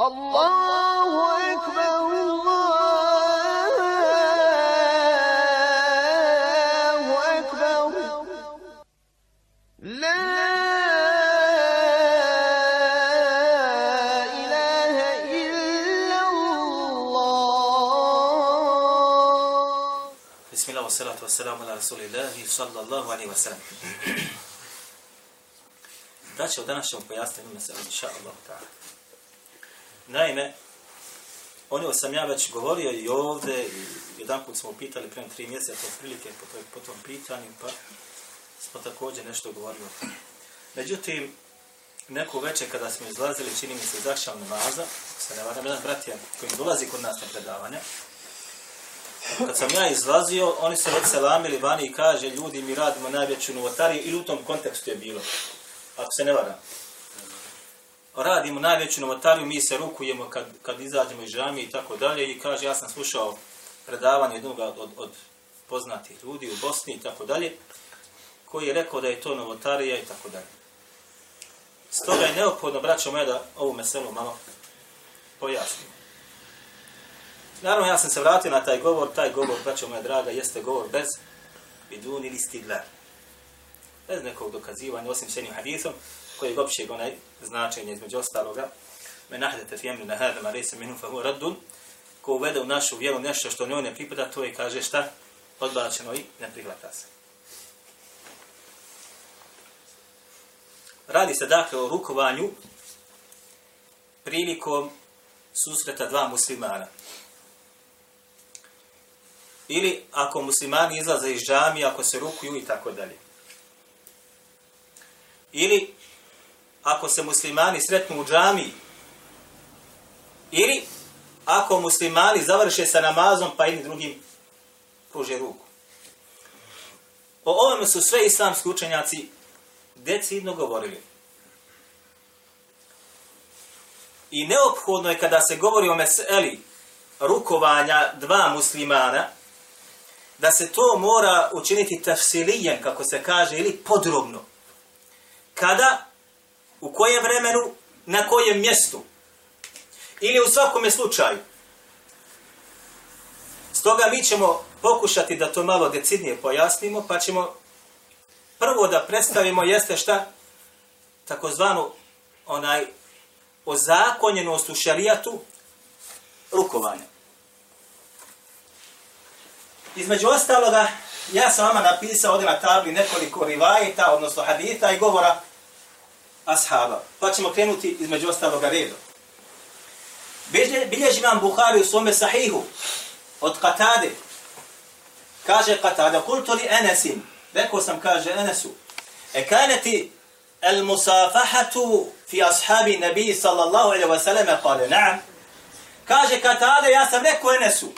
الله أكبر الله أكبر. لا إله إلا الله. بسم الله والصلاة والسلام على رسول الله صلى الله عليه وسلم. Znači, danas ćemo pojasniti jednu meselu, inša Allah ta'ala. Naime, oni sam ja već govorio i ovde, i jedan put smo pitali prema tri mjeseca otprilike po, toj, po tom pitanju, pa smo također nešto govorili o tome. Međutim, neko večer kada smo izlazili, čini mi se zašao namaza, se ne varam, jedan brat je, koji dolazi kod nas na predavanja, kad sam ja izlazio, oni su već selamili vani i kaže, ljudi, mi radimo najveću novotariju, ili u tom kontekstu je bilo, ako se ne varam. Radimo najveću novotariju, mi se rukujemo kad, kad izađemo iz žami i tako dalje, i kaže, ja sam slušao predavanje jednog od, od poznatih ljudi u Bosni i tako dalje, koji je rekao da je to novotarija i tako dalje. Stoga je neophodno, braćo moja, da ovu meselu malo pojasnimo. Naravno, ja sam se vratio na taj govor, taj govor, braćo moja draga, jeste govor bez bidun ili stiglar. Bez nekog dokazivanja, osim s hadisom, koji je općeg onaj značenje između ostaloga. Me nahdete fi emri na hadama, rejse minu fa hu raddun, ko uvede u našu vjeru nešto što njoj ne pripada, to je, kaže, šta? Odbačeno i ne prihvata se. Radi se dakle o rukovanju prilikom susreta dva muslimana. Ili ako muslimani izlaze iz džamije, ako se rukuju i tako dalje. Ili ako se muslimani sretnu u džamiji. Ili ako muslimani završe sa namazom pa jedni drugim pruže ruku. O ovome su sve islamski učenjaci decidno govorili. I neophodno je kada se govori o meseli rukovanja dva muslimana, da se to mora učiniti tafsilijen, kako se kaže, ili podrobno. Kada, u kojem vremenu, na kojem mjestu, ili u svakome slučaju. Stoga mi ćemo pokušati da to malo decidnije pojasnimo, pa ćemo prvo da predstavimo jeste šta takozvanu onaj ozakonjenost u šarijatu rukovanja. Između ostaloga, ja sam vama napisao ovdje na tabli nekoliko rivajita, odnosno hadita i govora ashaba. Pa ćemo krenuti između ostaloga redom. Bilježi vam Bukhari u svome sahihu od Katade. Kaže Katada, kultu li Enesim? Rekao sam, kaže Enesu. E kaneti el musafahatu fi ashabi nabiji sallallahu alaihi wa sallam, kale, naam. Kaže Katada, ja sam rekao Enesu.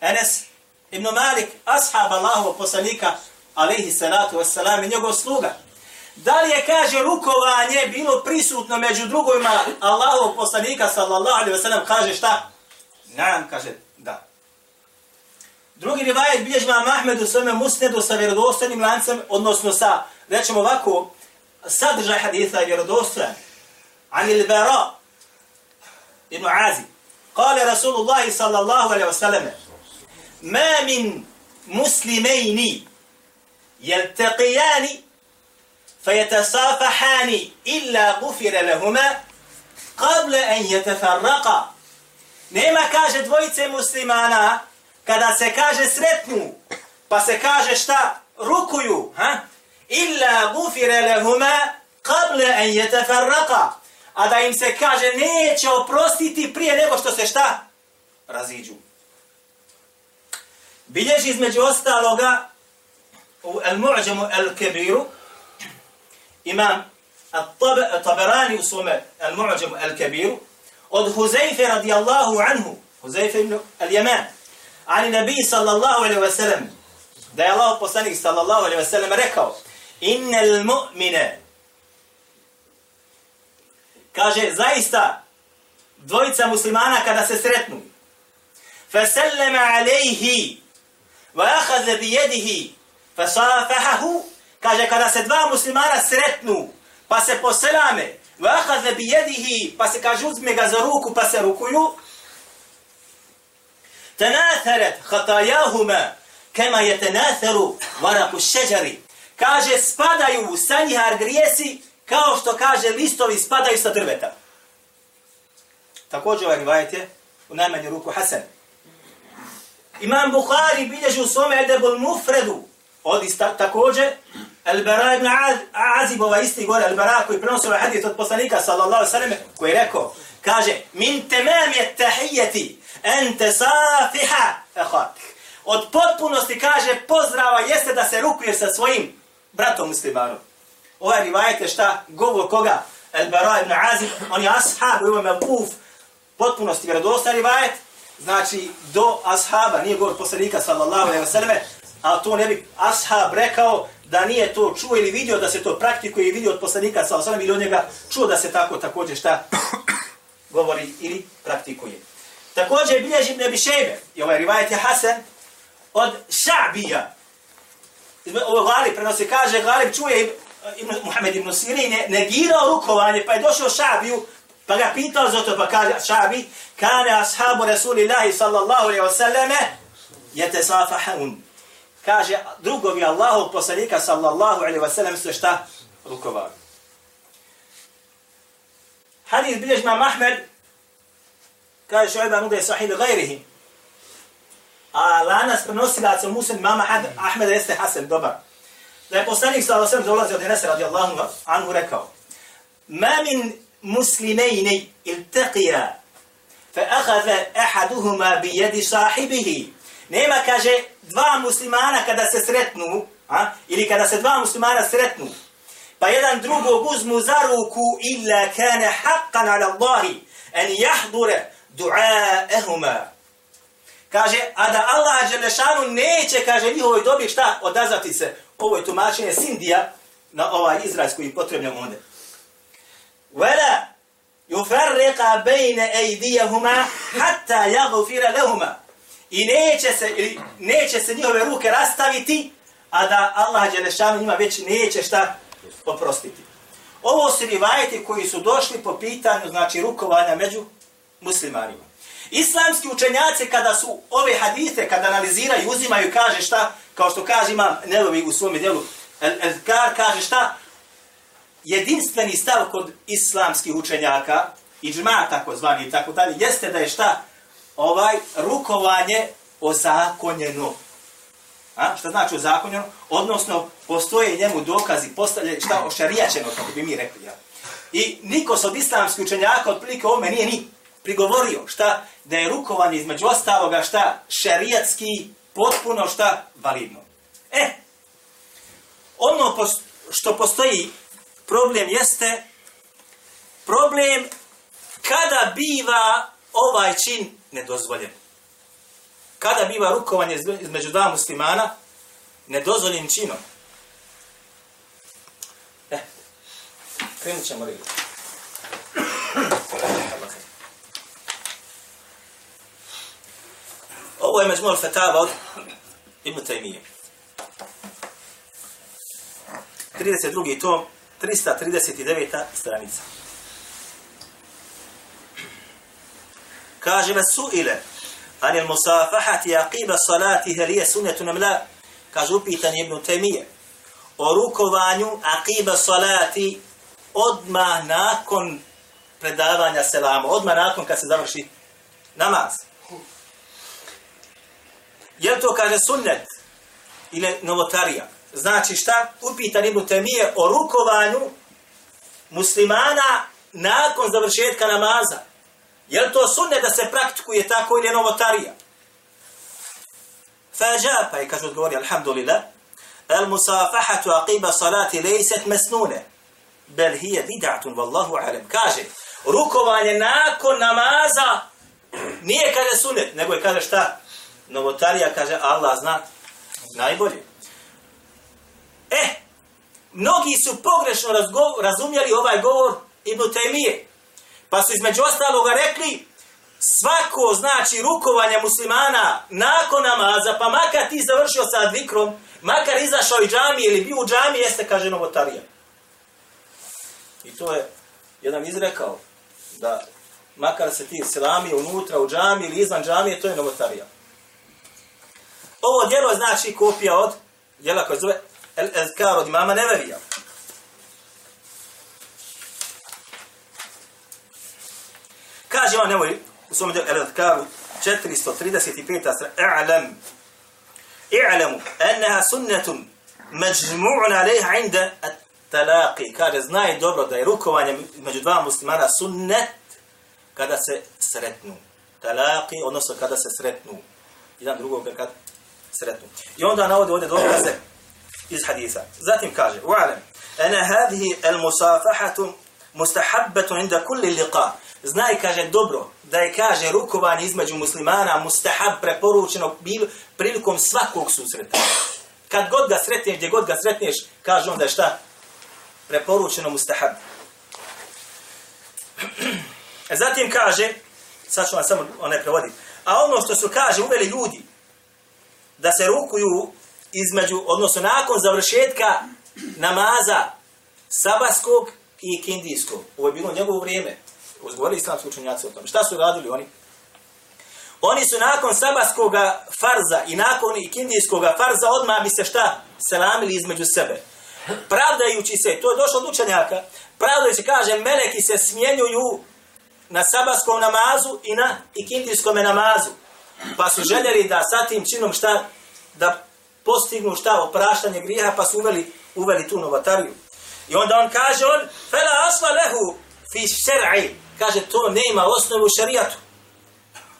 Enes, Ibn Malik, ashab Allahovog poslanika, alaihi salatu wassalam, i njegov sluga. Da li je, kaže, rukovanje bilo prisutno među drugovima Allahovog poslanika, sallallahu alaihi wasallam, kaže šta? Naam, kaže, da. Drugi rivajet bilježi vam Ahmedu s ovome musnedu sa vjerodostojnim lancem, odnosno sa, rećemo ovako, sadržaj haditha je vjerodostojan. Ani li bera, ibn Azi, kale Rasulullahi sallallahu alaihi wasallam, ma min muslimejni jel teqijani, فيتصافحان إلا غفر لهما قبل أن يتفرقا Nema kaže dvojice muslimana kada se kaže sretnu pa se kaže šta rukuju ha illa gufira lahuma qabla an yatafarraqa a da im se kaže neće oprostiti prije nego što se šta raziđu bilježi između ostaloga u Al-Mu'đamu Al-Kebiru إمام الطبراني وصوم المعجم الكبير وذ حزيفة رضي الله عنه. حزيفة بن اليمان. عن النبي صلى الله عليه وسلم. دا الله قصاني صلى الله عليه وسلم ركو إن المؤمن كاجي زايستا دويتسا مسلمانا كدا سسرتنو فسلم عليه وأخذ بيده فصافحه Kaže, kada se dva muslimana sretnu, pa se poselame, vahadne bi jedihi, pa se kaže, uzme ga za ruku, pa se rukuju, tenatheret hatajahume, kema je tenatheru varaku šeđari. Kaže, spadaju sa njih grijesi, kao što kaže, listovi spadaju sa drveta. Također ovaj rivajet je u najmanju ruku Hasan. Imam Bukhari bilježi u svome Edebul Mufredu, odista također, Al-Bara ibn Azib, ovaj isti gore, Al-Bara koji prenosi ovaj hadith od poslanika, sallallahu sallam, koji je rekao, kaže, min temam je tahijeti, ente safiha, ehak. Od potpunosti, kaže, pozdrava jeste da se rukuješ sa svojim bratom muslimanom. Ovaj rivajet je šta? Govor koga? Al-Bara ibn Azib, on je ashab, u ime potpunosti vjerodostan rivajet, znači do ashaba, nije govor poslanika, sallallahu alejhi ve sallam, a to ne bi ashab rekao da nije to čuo ili vidio da se to praktikuje i vidio od poslanika sa osam ili od njega čuo da se tako također šta govori ili praktikuje. Također bilježi Ibn Abišejbe i ovaj rivajet je Hasan od Ša'bija. Ovo Galib prenosi, kaže, Galib čuje Ibn, Muhammed ibn Sirin je negirao rukovanje, pa je došao Ša'biju, pa ga pitao za to, pa kaže Ša'bi, kane ashabu Rasulillahi sallallahu alaihi wa sallame, jete kaže drugovi Allahov poslanika sallallahu alejhi ve sellem šta rukovali. Hadis bilježi imam Ahmed, kaže šoiba nude sahih gajrihi. A lanas prenosilaca muslim mama Ahmed jeste Hasan, dobar. Da je poslanik sallallahu alejhi ve sellem dolazi od Enesa radijallahu anhu rekao, Ma min muslimejni iltaqija, fa akhadha ahaduhuma bi yadi sahibihi. Nema, kaže, dva muslimana kada se sretnu, a? ili kada se dva muslimana sretnu, pa jedan drugog uzmu za ruku, illa kane haqqan ala Allahi, en jahdure du'aehuma. Kaže, a da Allah Đelešanu neće, kaže, njihovoj dobi šta odazvati se. Ovo je tumačenje Sindija na ovaj izraz koji potrebno onda. Vela yufarriqa bejne ejdijahuma hatta jagufira lehuma i neće se, ili neće se njihove ruke rastaviti, a da Allah Đelešanu njima već neće šta oprostiti. Ovo su rivajeti koji su došli po pitanju, znači, rukovanja među muslimanima. Islamski učenjaci kada su ove hadite, kada analiziraju, uzimaju kaže šta, kao što kaže imam Nelovi u svom dijelu, el, el, kar kaže šta, jedinstveni stav kod islamskih učenjaka, i džma tako zvani i tako dalje, jeste da je šta, ovaj rukovanje ozakonjeno. A? Šta znači ozakonjeno? Odnosno, postoje njemu dokazi, postavlje šta ošarijačeno, kako bi mi rekli. Ja. I niko od islamskih učenjaka otprilike ovome nije ni prigovorio šta da je rukovanje između ostaloga šta šarijatski potpuno šta validno. E, ono što postoji problem jeste problem kada biva ovaj čin nedozvoljen. Kada biva rukovanje između dva muslimana, nedozvoljen činom. E, krenut ćemo redu. Ovo je međmol fetava od Ibn Taymiye. 32. tom, 339. stranica. Kaže me su ile musafahati aqiba salati hel je sunetu nam la? Kaže upitan ibn Temije o rukovanju aqiba salati odmah nakon predavanja selama odmah nakon kad se završi namaz. Je to kaže sunnet ili novotarija? Znači šta? Upitan ibn Temije o rukovanju muslimana nakon završetka namaza. Je li to sunne da se praktikuje tako ili je novotarija? Fađa, pa je kaže odgovori, alhamdulillah, el musafahatu aqiba salati lejset mesnune, bel hije bid'atun, vallahu alam. Kaže, rukovanje nakon namaza nije kaže sunnet, nego je kaže šta? Novotarija kaže, Allah zna najbolje. Eh, mnogi su pogrešno razumjeli ovaj govor Ibn Taymije. Pa su između ostaloga rekli, svako znači rukovanje muslimana nakon namaza, pa makar ti završio sa advikrom, makar izašao i džami ili bio u džami, jeste, kaže novotarija. I to je jedan izrekao da makar se ti selami unutra u džami ili izvan džamije, to je novotarija. Ovo djelo znači kopija od djela koje zove El Ezkar od imama Neverija. Kaže on, evo u svom Ezkaru 435. sra, I'lam, i'lamu, enneha sunnetun međmu'un alejha inda talaqi. Kaže, znaj dobro da je rukovanje među dva muslimana sunnet kada se sretnu. Talaqi, odnosno kada se sretnu. Jedan drugog kad sretnu. I onda navode ovdje dokaze iz hadisa. Zatim kaže, wa'alam, ana hadhihi al-musafahatu mustahabbatu inda kulli liqa. Znaj, kaže, dobro, da je, kaže, rukovanje između muslimana mustahab preporučeno bil, prilikom svakog susreta. Kad god ga sretneš, gdje god ga sretneš, kaže onda je šta? Preporučeno mustahab. E, zatim kaže, sad ću vam samo onaj prevoditi, a ono što su kaže uveli ljudi, da se rukuju između, odnosno nakon završetka namaza sabaskog i kindijskog. Ovo je bilo njegovo vrijeme. Uzgovorili islamski učenjaci o tome. Šta su radili oni? Oni su nakon sabaskog farza i nakon ikindijskog farza odmah bi se šta? Selamili između sebe. Pravdajući se, to je došlo od učenjaka, pravdajući kaže, meleki se smjenjuju na sabaskom namazu i na ikindijskom namazu. Pa su željeli da sa tim činom šta? Da postignu šta? Opraštanje grijeha, pa su uveli, uveli tu novatariju. I onda on kaže, on, fela asla lehu fi šer'i, kaže, to nema osnovu u šarijatu.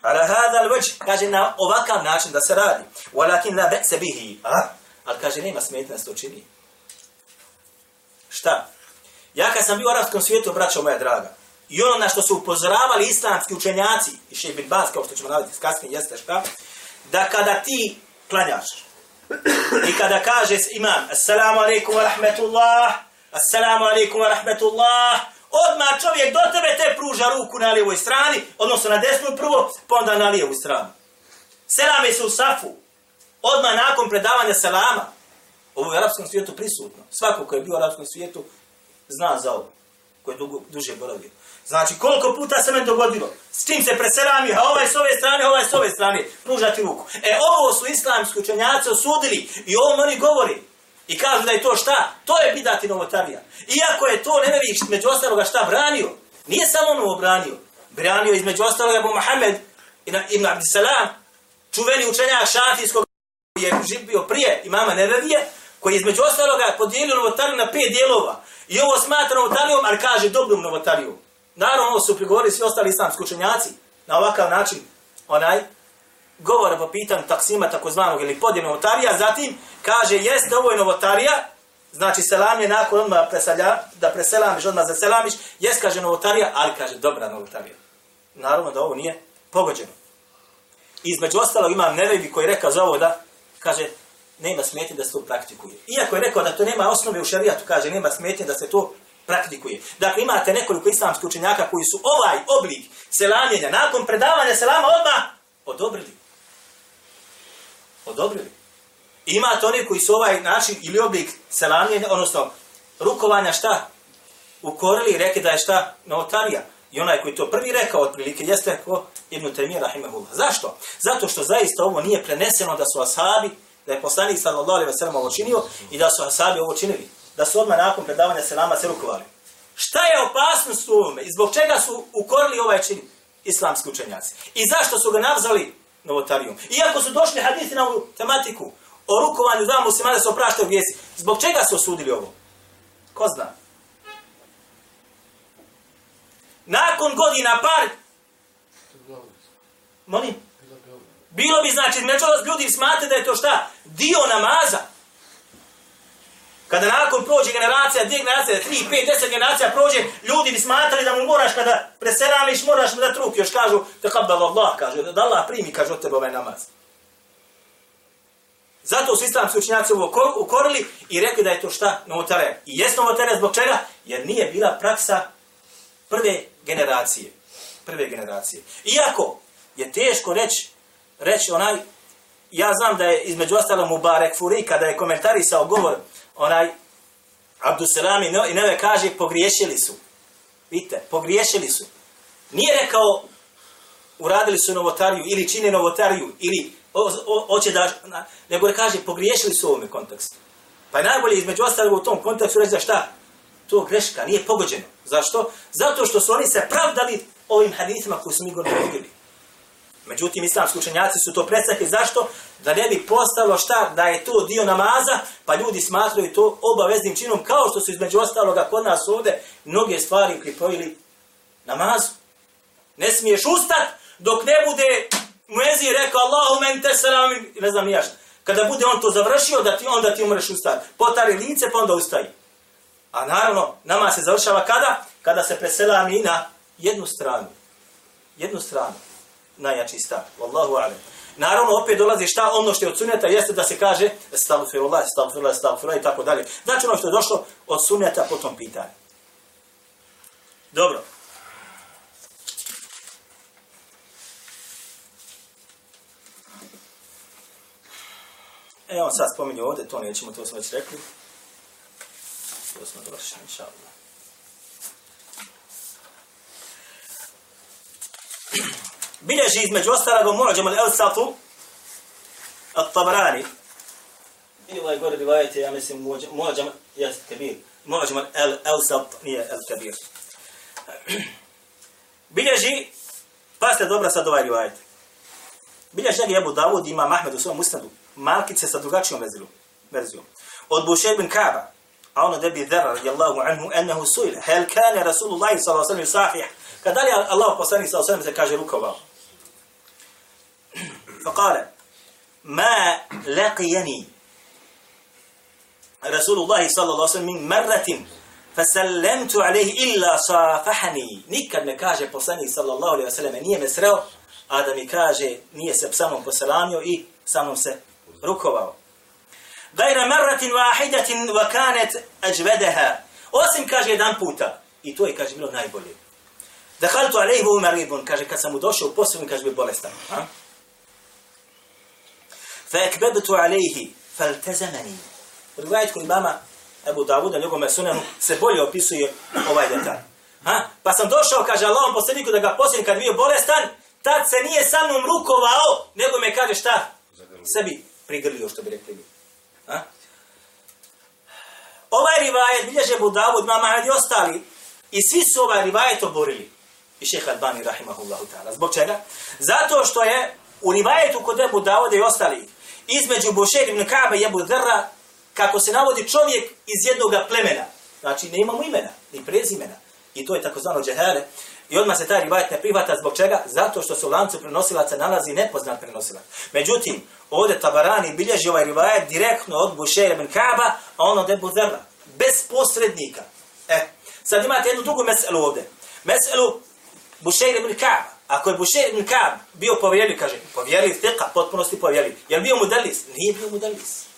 Ala hada al vajh kaže na ovakav način da se radi. Walakin la ba'sa bihi. A? Al kaže nema smetnje što čini. Šta? Ja kad sam bio u arapskom svijetu, braćo moja draga, i ono na što su upozoravali islamski učenjaci, i še bin bas, kao što ćemo naviti kasnije, jeste šta? Da kada ti klanjaš, i kada kaže imam, assalamu alaikum wa rahmetullah, assalamu alaikum wa rahmetullah, odmah čovjek do tebe te pruža ruku na lijevoj strani, odnosno na desnu prvo, pa onda na lijevu stranu. Selame se u safu. Odmah nakon predavanja selama, ovo je u arapskom svijetu prisutno. Svako ko je bio u arapskom svijetu zna za ovo, ko je dugo, duže boravio. Znači, koliko puta se meni dogodilo, s čim se preselami, a ovaj s ove strane, ovaj s ove strane, pružati ruku. E, ovo su islamski učenjaci osudili i ovo oni govori. I kažu da je to šta? To je bidati novotarija. Iako je to Nevević među ostaloga šta branio, nije samo ono obranio. Branio između ostaloga Abu Mohamed ibn Abdisalam, čuveni učenjak šafijskog koji je živio prije imama Nevevije, koji između ostaloga podijelio novotariju na pet dijelova. I ovo smatra novotarijom, ali kaže dobrom novotarijom. Naravno, ovo su prigovorili svi ostali islamski učenjaci na ovakav način, onaj, govora po pitanju taksima takozvanog ili podijel novotarija, zatim kaže jeste ovo je novotarija, znači selam je nakon odmah preselja, da preselamiš odmah za selamiš, jest kaže novotarija, ali kaže dobra novotarija. Naravno da ovo nije pogođeno. Između ostalog imam nevevi koji reka za ovo da, kaže, nema smetnje da se to praktikuje. Iako je rekao da to nema osnove u šarijatu, kaže, nema smetnje da se to praktikuje. Dakle, imate nekoliko islamskih učenjaka koji su ovaj oblik selamljenja nakon predavanja selama odmah odobrili. Imate oni koji su ovaj način ili oblik selamljenja, odnosno rukovanja šta? Ukorili i rekli da je šta? Novotarija. I onaj koji to prvi rekao otprilike jeste ko Ibn Taymiyyah rahimahullah. Zašto? Zato što zaista ovo nije preneseno da su ashabi, da je poslanik sallallahu alejhi ve sellem ovo činio i da su ashabi ovo činili. Da su odmah nakon predavanja selama se rukovali. Šta je opasnost u ovome? I zbog čega su ukorili ovaj čin islamski učenjaci? I zašto su ga nazvali novotarijom. Iako su došli hadisi na ovu tematiku o rukovanju dva muslimana se opraštaju grijesi. zbog čega su osudili ovo? Ko zna? Nakon godina par... Molim? Bilo bi znači, među ljudi smate da je to šta? Dio namaza. Kada nakon prođe generacija, dvije generacije, tri, pet, deset generacija prođe, ljudi bi smatrali da mu moraš kada preseramiš, moraš mu da truk. Još kažu, tekabbal Allah, kaže, da Allah primi, kaže od tebe ovaj namaz. Zato su islamski učinjaci ovo ukorili i rekli da je to šta? Novotare. I jest novotare zbog čega? Jer nije bila praksa prve generacije. Prve generacije. Iako je teško reći, reći onaj, ja znam da je između ostalo Mubarek Furi, kada je komentarisao govor onaj Abduselami i Neve kaže pogriješili su. Vidite, pogriješili su. Nije rekao uradili su novotariju ili čine novotariju ili hoće da, na, nego da kaže pogriješili su u ovome kontekstu. Pa je najbolje između ostalog u tom kontekstu reći za šta? To greška, nije pogođeno. Zašto? Zato što su oni se pravdali ovim hadithima koji su mi govorili. Međutim, islamski učenjaci su to predstavili. Zašto? Da ne bi postalo šta? Da je to dio namaza, pa ljudi smatraju to obaveznim činom, kao što su između ostaloga kod nas ovde mnoge stvari pripojili namazu. Ne smiješ ustat dok ne bude muezi rekao Allahu men te salam, ne znam nijaš. Kada bude on to završio, da ti onda ti umreš ustati. Potari lice, pa onda ustaji. A naravno, nama se završava kada? Kada se preselami na jednu stranu. Jednu stranu najjači stav. Wallahu alem. Naravno, opet dolazi šta ono što je od sunneta, jeste da se kaže stavfirullah, stavfirullah, stavfirullah i tako dalje. Znači ono što je došlo od sunneta po tom pitanju. Dobro. Evo sad spominju ovdje, to nećemo, to smo već rekli. To smo dovršili, inša Allah. bilježi između ostalog mu'đam al-Elsatu al-Tabrani. ili ovaj gore rivajete, ja mislim mu'đam jes kabir mu'đam al-Elsat nije al-Kabir bilježi pa ste dobra sad ovaj rivajet bilježi njega Ebu Davud ima Mahmed u svom ustadu markice sa drugačijom verzijom od Bušer bin Kaaba a ono debi dhera radijallahu anhu ennehu suil hel kane Rasulullahi sallallahu sallam safih kada li Allah poslani sallallahu sallam se kaže rukovao رسول الله صلى الله عليه وسلم من مرة فسلمت عليه إلا صافحني nikad ne kaže poslanik sallallahu alejhi ve sellem nije me sreo a da mi kaže nije se sa mnom poselamio i sa mnom se rukovao غير مرة واحدة وكانت أجودها osim kaže jedan puta i to je kaže bilo najbolje دخلت عليه وهو مريض kaže kad sam mu došao posebno kaže bio bolestan ha فأكببت عليه فالتزمني رواية كل ماما Ebu Davuda, njegome sunanu, se bolje opisuje ovaj detalj. Ha? Pa sam došao, kaže Allahom posljedniku, da ga posljednik kad bio bolestan, tad se nije sa mnom rukovao, nego me kaže šta? Sebi prigrlio, što bi rekli. A? Ovaj rivajet bilježe Ebu Davud, mama i ostali, i svi su ovaj rivajet oborili. I šeha Albani, rahimahullahu ta'ala. Zbog čega? Zato što je u rivajetu kod Ebu Davuda i ostali, između Bošer ibn Kaaba i Ebu Dharra, kako se navodi čovjek iz jednog plemena. Znači, ne imamo imena, ni prezimena. I to je takozvano džehele. I odmah se taj rivajet ne prihvata zbog čega? Zato što se u lancu prenosilaca nalazi nepoznat prenosilac. Međutim, ovdje Tabarani bilježi ovaj rivajet direktno od Bušeja ibn Kaaba, a ono od Ebu Dharra. Bez posrednika. E, sad imate jednu drugu meselu ovdje. Meselu Bušeja ibn Kaaba. Ako je Bušer ibn Kab bio povjerljiv, kaže, povjerljiv, teka, potpunosti povjerljiv. Je li bio mudalis? Nije bio mudalis.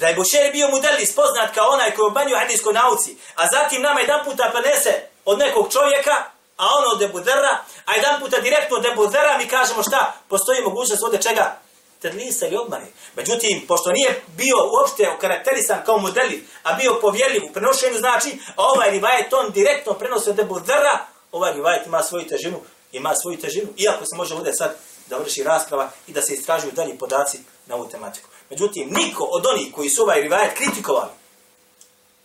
Da je Bušer bio mudalis, poznat kao onaj koji obanju hadijskoj nauci, a zatim nama jedan puta prenese od nekog čovjeka, a ono od Ebu Dera, a jedan puta direktno od Ebu Dera, mi kažemo šta? Postoji mogućnost ovdje čega? Tedlisa ili obmane. Međutim, pošto nije bio uopšte okarakterisan kao modeli, a bio povjerljiv u prenošenju, znači, ovaj rivajet on direktno prenosi od Ebu Dera, ovaj rivajet ima svoju težinu, ima svoju težinu, iako se može ovdje sad da vrši rasprava i da se istražuju dalji podaci na ovu tematiku. Međutim, niko od onih koji su ovaj rivajet kritikovali,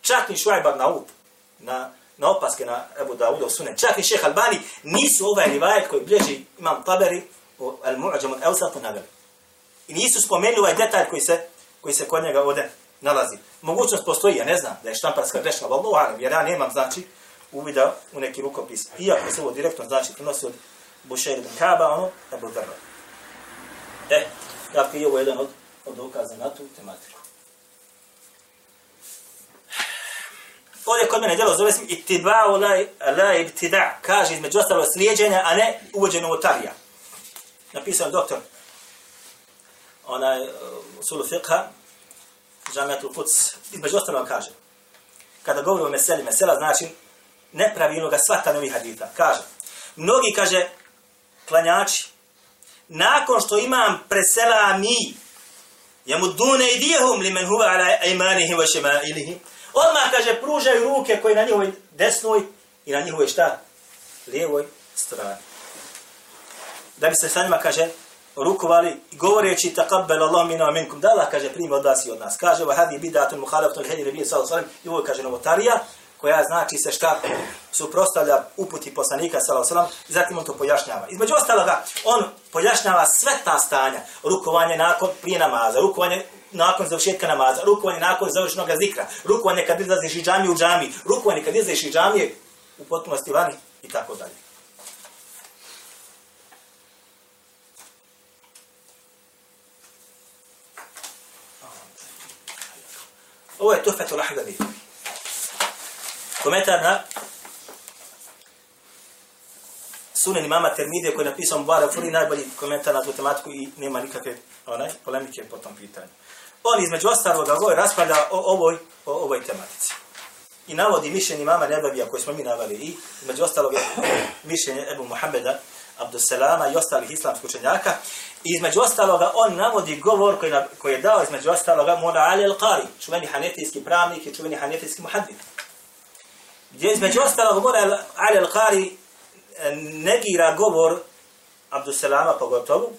čak ni Švajbar na up, na, na opaske na Ebu da udo Sunen, čak ni Šeh Albani, nisu ovaj rivajet koji bliži imam taberi u Al-Mu'ađam od Eusatu naveli. I nisu spomenuli ovaj detalj koji se, koji se kod njega ovdje nalazi. Mogućnost postoji, ja ne znam da je štamparska greška, ali jer ja nemam, znači, uvida u neki rukopis. Iako se ovo direktno znači prenosi od Bušer ibn Kaba, ono, Abu Dharra. E, dakle, i ovo je jedan od, od dokaza na tu tematiku. Ovdje kod mene djelo zove se itiba'u la, la ibtida' kaže između ostalo slijedženja, a ne uvođenje novotarija. Napisao doktor onaj uh, sulu fiqha Džamijatul Quds između ostalo kaže kada govori o meseli, mesela znači nepravilnog shvatanja ovih hadita. Kaže, mnogi, kaže, klanjači, nakon što imam presela mi, Yamudduna aydiyahum idijehum li men huva ala imanihim wa šema ilihim, Odmah, kaže, pružaju ruke koji na njihovoj desnoj i na njihovoj šta? Lijevoj strani. Da bi se sa njima, kaže, rukovali, govoreći taqabbal Allah minna minkum, da Allah, kaže, primi od vas i od nas. Kaže, wa hadi bidatun muhalaftun hedi nebije sallallahu sallam, i ovo kaže novotarija, koja znači se šta? Suprostavlja uputi poslanika sallallahu alejhi ve zatim on to pojašnjava. Između ostaloga on pojašnjava sve ta stanja. Rukovanje nakon prije namaza rukovanje nakon završetka namaza rukovanje nakon završenog zikra rukovanje kad izlaziš iz džamije u džamiji rukovanje kad izlaziš iz džamije u potpunosti vani i tako dalje. Ovo je Tuhfetul Ahdabi komentar na sunen imama Termide koji je napisao Mubarak Furi, najbolji komentar na tu tematiku i nema nikakve onaj, polemike po tom pitanju. On između ostalog govori raspravlja o ovoj, o ovoj tematici. I navodi mišljenje imama Nebavija koje smo mi navali i između ostalog mišljenje Ebu Muhammeda Abduselama i ostalih islamskih učenjaka. I između ostaloga on navodi govor koji, na, koji je dao između ostaloga Mona Ali al-Qari, čuveni hanetijski pravnik i čuveni hanetijski muhadid gdje između ostalog mora Ali Al-Qari e, negira govor Abduselama pogotovo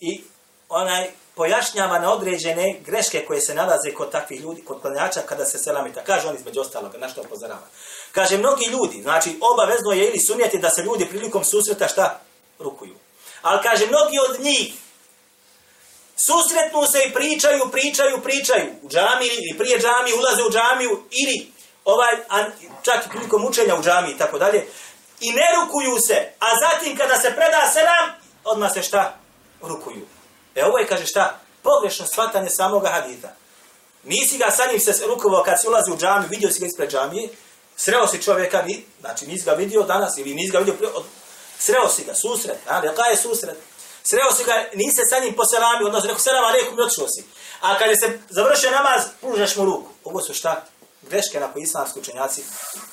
i onaj pojašnjava na određene greške koje se nalaze kod takvih ljudi, kod klanjača kada se selamita. Kaže on između ostalog, na što upozorava. Kaže, mnogi ljudi, znači obavezno je ili sumnjati da se ljudi prilikom susreta šta? Rukuju. Ali kaže, mnogi od njih susretnu se i pričaju, pričaju, pričaju u džamiji ili prije džamije, ulaze u džamiju ili ovaj, a čak i prilikom učenja u džami i tako dalje, i ne rukuju se, a zatim kada se preda selam, odmah se šta? Rukuju. E ovo je, kaže šta? Pogrešno shvatanje samoga hadita. Nisi ga sa njim se rukovao kad si ulazi u džami, vidio si ga ispred džamije, sreo si čovjeka, ni, znači nisi ga vidio danas ili nisi ga vidio, od, sreo si ga, susret, a reka je susret? Sreo si ga, nisi se sa njim poselamio, odnosno rekao selam alaikum i otišao si. A kad je se završio namaz, pružaš mu ruku. Ovo su šta? Greške na koje islamski učenjaci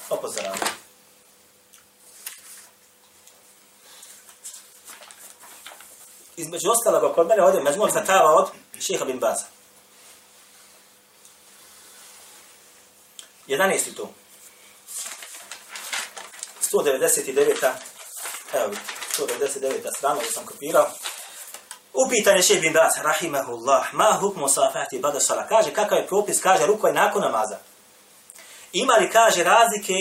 opozoravaju. Između ostalog, kod mene ovdje međmur fatava od šeha bin Baza. 11. tu. 199. Evo, 199. strana, sam kopirao. Upitan je šeha bin Baza, rahimahullah, ma hukmu safati bada sala. Kaže, kakav je propis, kaže, ruko je nakon namaza. Ima li, kaže, razlike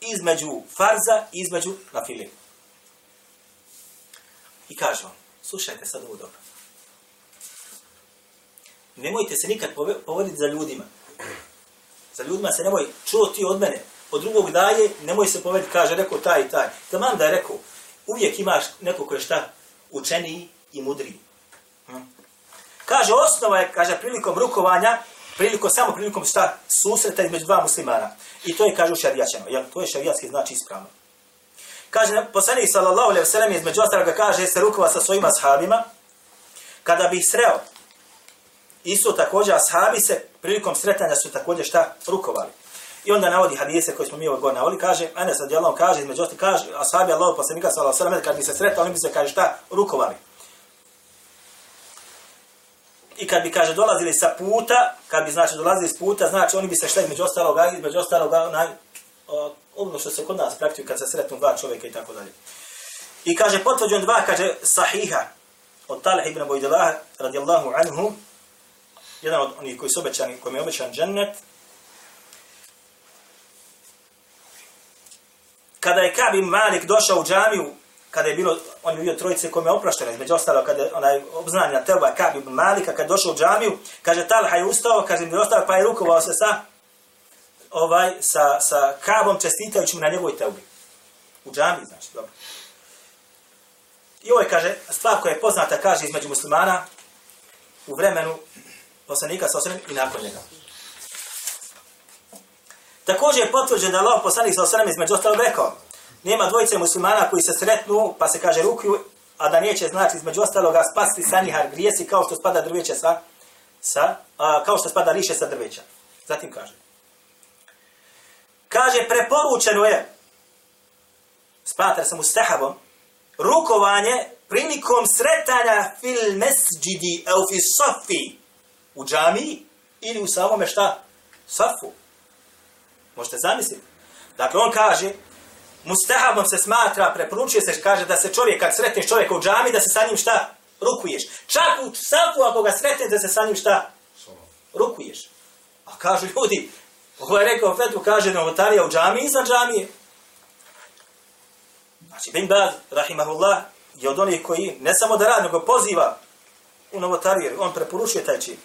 između farza i između nafile? I kaže on, slušajte sad ovo dobro. Nemojte se nikad povoditi za ljudima. Za ljudima se nemoj, čuo ti od mene, od drugog daje, nemoj se povediti, kaže, rekao taj i taj. Tamam da je rekao, uvijek imaš neko ko je šta, učeniji i mudriji. Hm? Kaže, osnova je, kaže, prilikom rukovanja, prilikom, samo prilikom šta susreta između dva muslimana. I to je, kažu, šarijačeno. Jel, to je šarijatski znači ispravno. Kaže, poslanik sallallahu alaihi sellem između ostaloga kaže se rukova sa svojima ashabima. Kada bi ih sreo, isto također ashabi se prilikom sretanja su također šta rukovali. I onda navodi hadise koje smo mi ovog gore navoli, kaže, Anas radijallahu kaže, između ostaloga kaže, ashabi Allahu poslanika sallallahu alaihi sellem kad bi se sretali, oni bi se, kaže, šta, rukovali. I kad bi, kaže, dolazili sa puta, kad bi, znači, dolazili s puta, znači, oni bi se šta između ostaloga, između ostaloga, onaj, ono što se kod nas praktikuje kad se sretnu dva čovjeka i tako dalje. I kaže, potvrđujem dva, kaže, sahiha, od Talih ibn Bojdelah, radijallahu anhu, jedan od onih koji su obećani, kojim je obećan džennet, kada je Kabi Malik došao u džamiju, kada je bilo, on je bio trojice kome je oprošteno, između ostalo, kada je onaj obznanja Teba, Kab ibn Malika, kada je došao u džamiju, kaže, Talha je ustao, kaže, mi ostao, pa je rukovao se sa, ovaj, sa, sa Kabom, čestitajući mu na njegovoj Tebi. U džamiji, znači, dobro. I ovo je, kaže, stvar koja je poznata, kaže, između muslimana, u vremenu poslanika sa osrem i nakon njega. Također je potvrđen da Allah poslanik sa osrem između ostalo rekao, nema dvojice muslimana koji se sretnu, pa se kaže rukuju, a da neće znači između ostaloga spasti sanihar grijesi kao što spada drveće sa, sa a, kao što spada liše sa drveća. Zatim kaže. Kaže, preporučeno je, smatra sam u rukovanje prilikom sretanja fil mesđidi el fi sofi u džamiji ili u samome šta? Safu. Možete zamisliti. Dakle, on kaže, mustahabom se smatra, preporučuje se, kaže da se čovjek, kad sretneš čovjeka u džami, da se sa njim šta? Rukuješ. Čak u safu, ako ga sretneš, da se sa njim šta? Rukuješ. A kažu ljudi, ovo je rekao Fetu, kaže novotarija u džami, iznad džamije. Znači, Bin Baz, rahimahullah, je od onih koji ne samo da radi, nego poziva u novotariju, on preporučuje taj čin.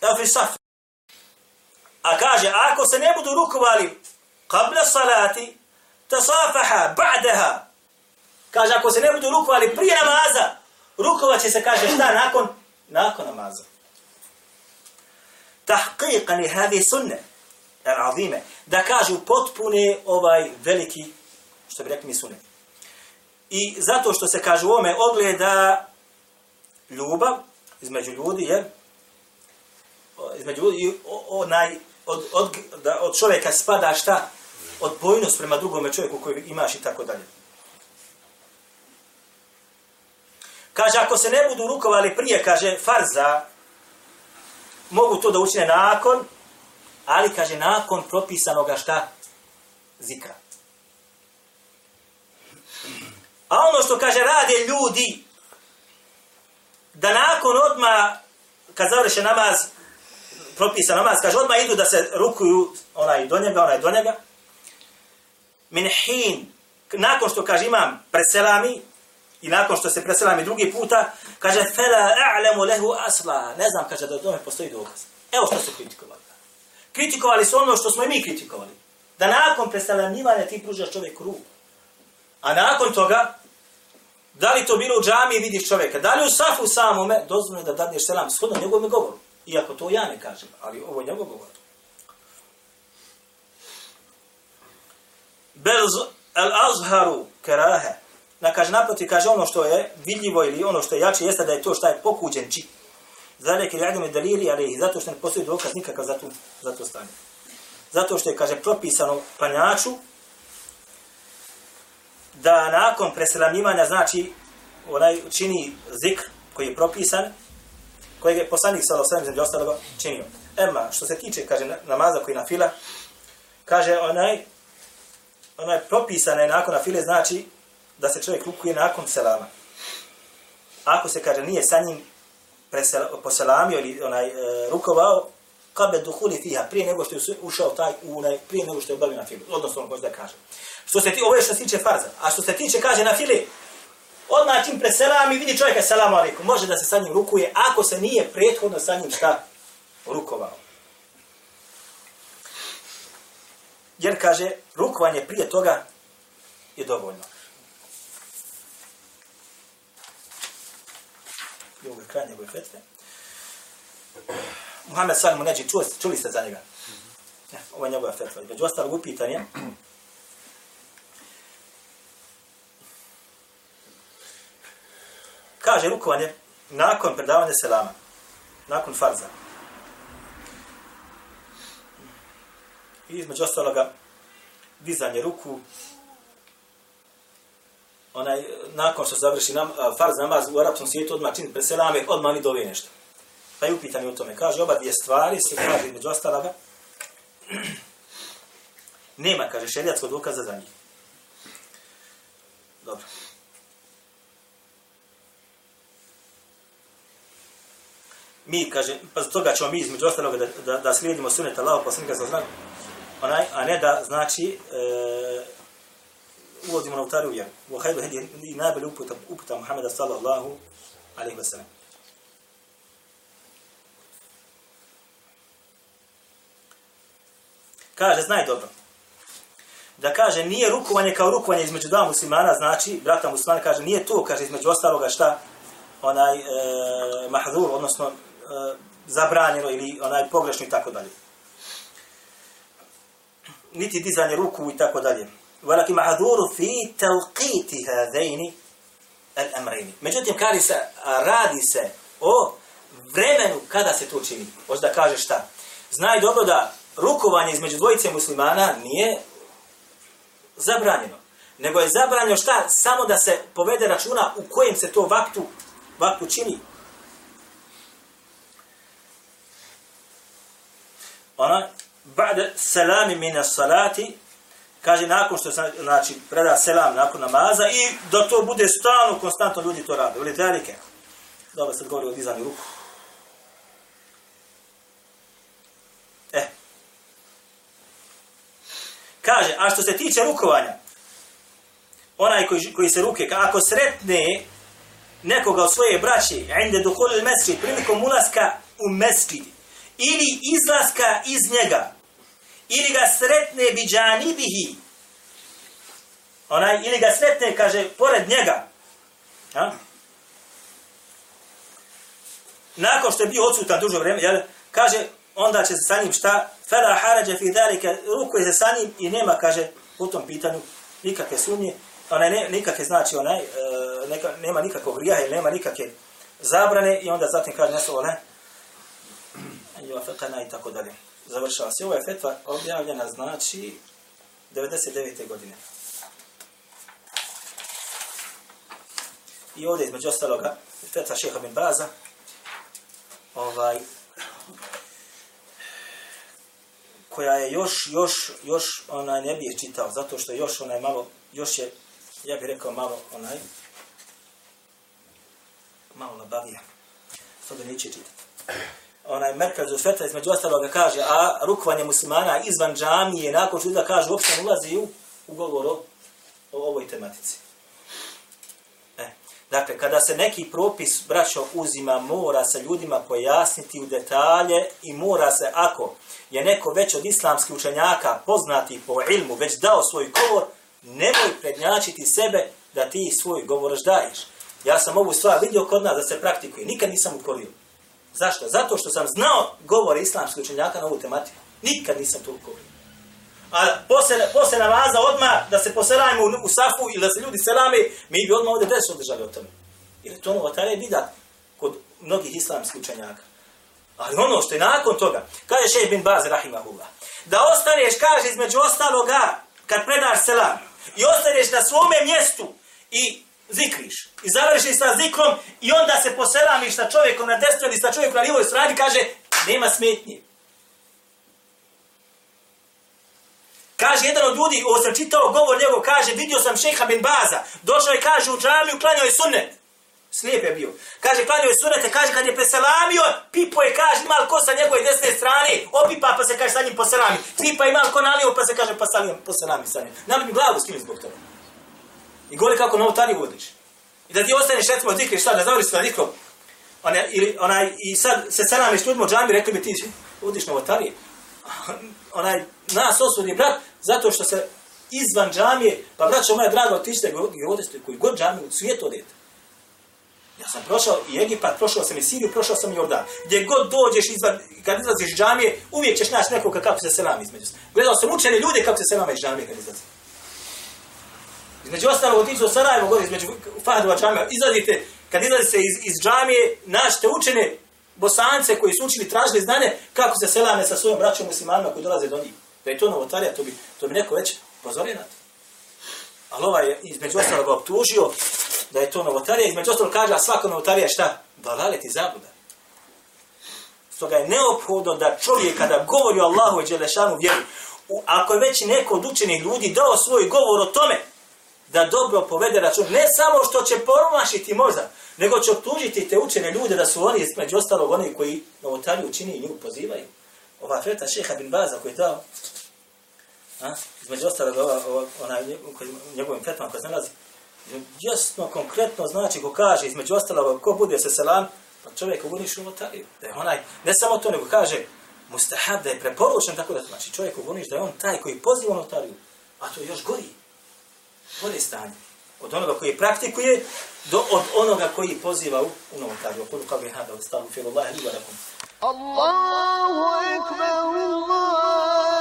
Evo fi saf. A kaže, ako se ne budu rukovali قبل الصلاة tasafaha بعدها Kaže, ako se ne budu rukovali prije namaza, rukovat će se, kaže, šta nakon? Nakon namaza. Tahqiqan li hadi sunne, al azime, da kažu potpune ovaj veliki, što bi rekli mi sunne. I zato što se kaže u ome ogleda ljubav između ljudi, je između ljudi, onaj, od, od, da od čovjeka spada šta? Odbojnost prema drugome čovjeku koji imaš i tako dalje. Kaže, ako se ne budu rukovali prije, kaže, farza, mogu to da učine nakon, ali, kaže, nakon propisanoga šta? Zikra. A ono što, kaže, rade ljudi, da nakon odma kad završe namaz, propisa namaz, kaže, odmah idu da se rukuju onaj do njega, onaj do njega, min hin, nakon što, kaže, imam preselami, I nakon što se preselami drugi puta, kaže, fela a'lamu lehu asla. Ne znam, kaže, da tome postoji dokaz. Evo što su kritikovali. Kritikovali su ono što smo i mi kritikovali. Da nakon preselamivanja ti pružaš čovjeku ruku. A nakon toga, da li to bilo u džami vidiš čovjeka, da li u safu samome, dozvoljno da dadneš selam shodno njegovom govoru. Iako to ja ne kažem, ali ovo je njegov govor. Bel al-azharu karaha. na kaže naproti kaže ono što je vidljivo ili ono što je jače jeste da je to šta je pokuđen čik. Zalek ili adem dalili, ali zato što ne postoji dokaz nikakav za to, za to stanje. Zato što je, kaže, propisano panjaču da nakon preselamljivanja, znači, onaj čini zikr koji je propisan, kojeg je poslanik sa osvijem zemlji ostalo činio. Ema, što se tiče, kaže, namaza koji na fila, kaže, onaj, onaj propisana je nakon na file, znači, da se čovjek rukuje nakon selama. Ako se kaže nije sa njim poselamio ili onaj e, rukovao, kabe duhuli fiha, prije nego što je ušao taj, onaj, prije nego što je obavio na filu. Odnosno, on može da kaže. Što se ti, ovo je što se tiče farza. A što se tiče, kaže na fili, odmah čim preselam i vidi čovjeka, selam alaikum, može da se sa njim rukuje, ako se nije prethodno sa njim šta rukovao. Jer kaže, rukovanje prije toga je dovoljno. i ovog kraja njegove fetve. Muhammed Salim Neđi, čuli, čuli ste za njega? Ja, ovo je njegova fetva. Među ostalog upitanje, kaže rukovanje nakon predavanja selama, nakon farza. I između ostaloga, dizanje ruku, onaj, nakon što završi nam, farz namaz u arapskom svijetu, odmah čini preselame, odmah mi dove nešto. Pa je upitan u tome. Kaže, oba dvije stvari se kaže među ostaloga. Nema, kaže, šerijatskog dokaza za njih. Dobro. Mi, kaže, pa za toga ćemo mi između ostaloga da, da, da slijedimo sunet Allaho poslanika sa znakom, onaj, a ne da, znači, e, uvodimo na utaru vjeru. U hajdu hedi i najbolji uputa, uputa Muhammeda sallallahu alaihi wa sallam. Kaže, znaj dobro. Da kaže, nije rukovanje kao rukovanje između dva muslimana, znači, brata muslimana kaže, nije to, kaže, između ostaloga šta, onaj, e, mahzur, odnosno, E, zabranjeno ili onaj pogrešno i tako dalje. Niti dizanje ruku i tako dalje. Velaki mahaduru fi talqiti hadaini al-amrini. Međutim, kari se, radi se o vremenu kada se to čini. Hoće da kaže šta? Znaj dobro da rukovanje između dvojice muslimana nije zabranjeno. Nego je zabranjeno šta? Samo da se povede računa u kojem se to vaktu, vaktu čini. Ona selami min salati kaže nakon što znači preda selam nakon namaza i da to bude stalno konstantno ljudi to rade. Veli dalike. Dobro sad govori o dizanju ruku. E. Kaže, a što se tiče rukovanja, onaj koji, koji se ruke, ako sretne nekoga od svoje braće, inde duhul il mesrid, prilikom ulaska u mesrid, ili izlaska iz njega, ili ga sretne biđani bihi, onaj, ili ga sretne, kaže, pored njega, ja? nakon što je bio odsutan dužo vreme, jel, kaže, onda će se sa njim šta, fela harađa fi dalike, rukuje se sa njim i nema, kaže, u tom pitanju nikakve sumnje, onaj, ne, nikakve, znači, onaj, e, neka, nema nikakvog grijaha ili nema nikakve zabrane i onda zatim kaže nešto, ne, i ova i tako dalje. Završava se. Ova je fetva objavljena, znači, 99. godine. I ovdje između ostaloga, fetva šeha bin Baza, ovaj, koja je još, još, još, onaj, ne bih čitao, zato što još onaj malo, još je, ja bih rekao malo, onaj, malo labavija. Sada neće čitati. Onaj Merkaz u Feta između ostaloga kaže, a rukovanje muslimana izvan džamije, nakon što da kaže, uopšte ne ulazi u, u govor o, o ovoj tematici. E, dakle, kada se neki propis, braćo, uzima, mora se ljudima pojasniti u detalje i mora se, ako je neko već od islamskih učenjaka poznati po ilmu, već dao svoj govor, nemoj prednjačiti sebe da ti svoj govor daješ. Ja sam ovu stvar vidio kod nas da se praktikuje. Nikad nisam ukorio. Zašto? Zato što sam znao govore islamskih učenjaka na ovu tematiku. Nikad nisam to govorio. A posle, posle namaza odmah da se poselajmo u, u safu ili da se ljudi selame, mi bi odmah ovdje desu održali o tome. Jer to ono je bidat kod mnogih islamskih učenjaka. Ali ono što je nakon toga, kaže šeh bin Baz, rahimahullah, da ostaneš, kaže, između ostaloga, kad predaš selam, i ostaneš na svome mjestu i zikriš. I završiš sa zikrom i onda se poselamiš sa čovjekom na desnoj ili sa čovjekom na lijevoj strani, kaže, nema smetnje. Kaže, jedan od ljudi, ovo sam čitao govor njegov, kaže, vidio sam šeha bin Baza, došao je, kaže, u džamiju klanjao je sunnet. Slijep je bio. Kaže, klanjao je sunnet, kaže, kad je preselamio, pipo je, kaže, imal ko sa njegove desne strane, opipa pa se kaže sa njim poselami. Pipa imal ko nalio, pa se kaže pa salim, poselami sa njim. Nam mi glavu skinu zbog toga. I govori kako novotariju vodiš. I da ti ostaneš recimo zikri šta, da završi sa zikrom. Ona, ili, onaj, I sad se selamiš ljudima u džami, rekli bi ti, vodiš novotarije. onaj, nas osudi brat, zato što se izvan džamije, pa braćo moja draga, ti ste odeste, koji god džamiju u svijetu odete. Ja sam prošao i Egipat, prošao sam i Siriju, prošao sam i Jordan. Gdje god dođeš, izvan, kad izlaziš iz džamije, uvijek ćeš naći nekoga kako se selam između. Gledao sam učene ljude kako se selama iz džamije kad izlazi. Između ostalo, otići u Sarajevo, gore između Fahadova džamija, izlazite, kad izlazite iz, iz džamije, našte učene bosance koji su učili, tražili znanje kako se selane sa svojom braćom muslimanima koji dolaze do njih. Da je to novotarija, to bi, to bi neko već pozorio na to. Ali ovaj je između ostalo ga optužio da je to novotarija. Između ostalo kaže, a svaka novotarija šta? Dalalet i zabuda. Stoga je neophodno da čovjek kada govori o Allahu i Đelešanu vjeru, ako je već neko od učenih ljudi dao svoj govor o tome, da dobro povede račun. Ne samo što će promašiti možda, nego će optužiti te učene ljude da su oni, između ostalog, oni koji novotariju čini i nju pozivaju. Ova feta šeha bin Baza koji je dao, a, između ostalog, ova, ova, ona, njegovim fetman koji se nalazi, jasno, konkretno znači ko kaže, između ostalog, ko bude se selam, pa čovjek ugoniš novotariju. Da je onaj, ne samo to, nego kaže, mustahab, da je preporučen, tako da znači čovjek ugoniš da je on taj koji poziva notariju, a to je još gori bolje stanje. Od onoga koji praktikuje do od onoga koji poziva u, u novotariju. Kulu kao bi hada, stavu filu Allah, i Allahu akbar, Allahu ekber.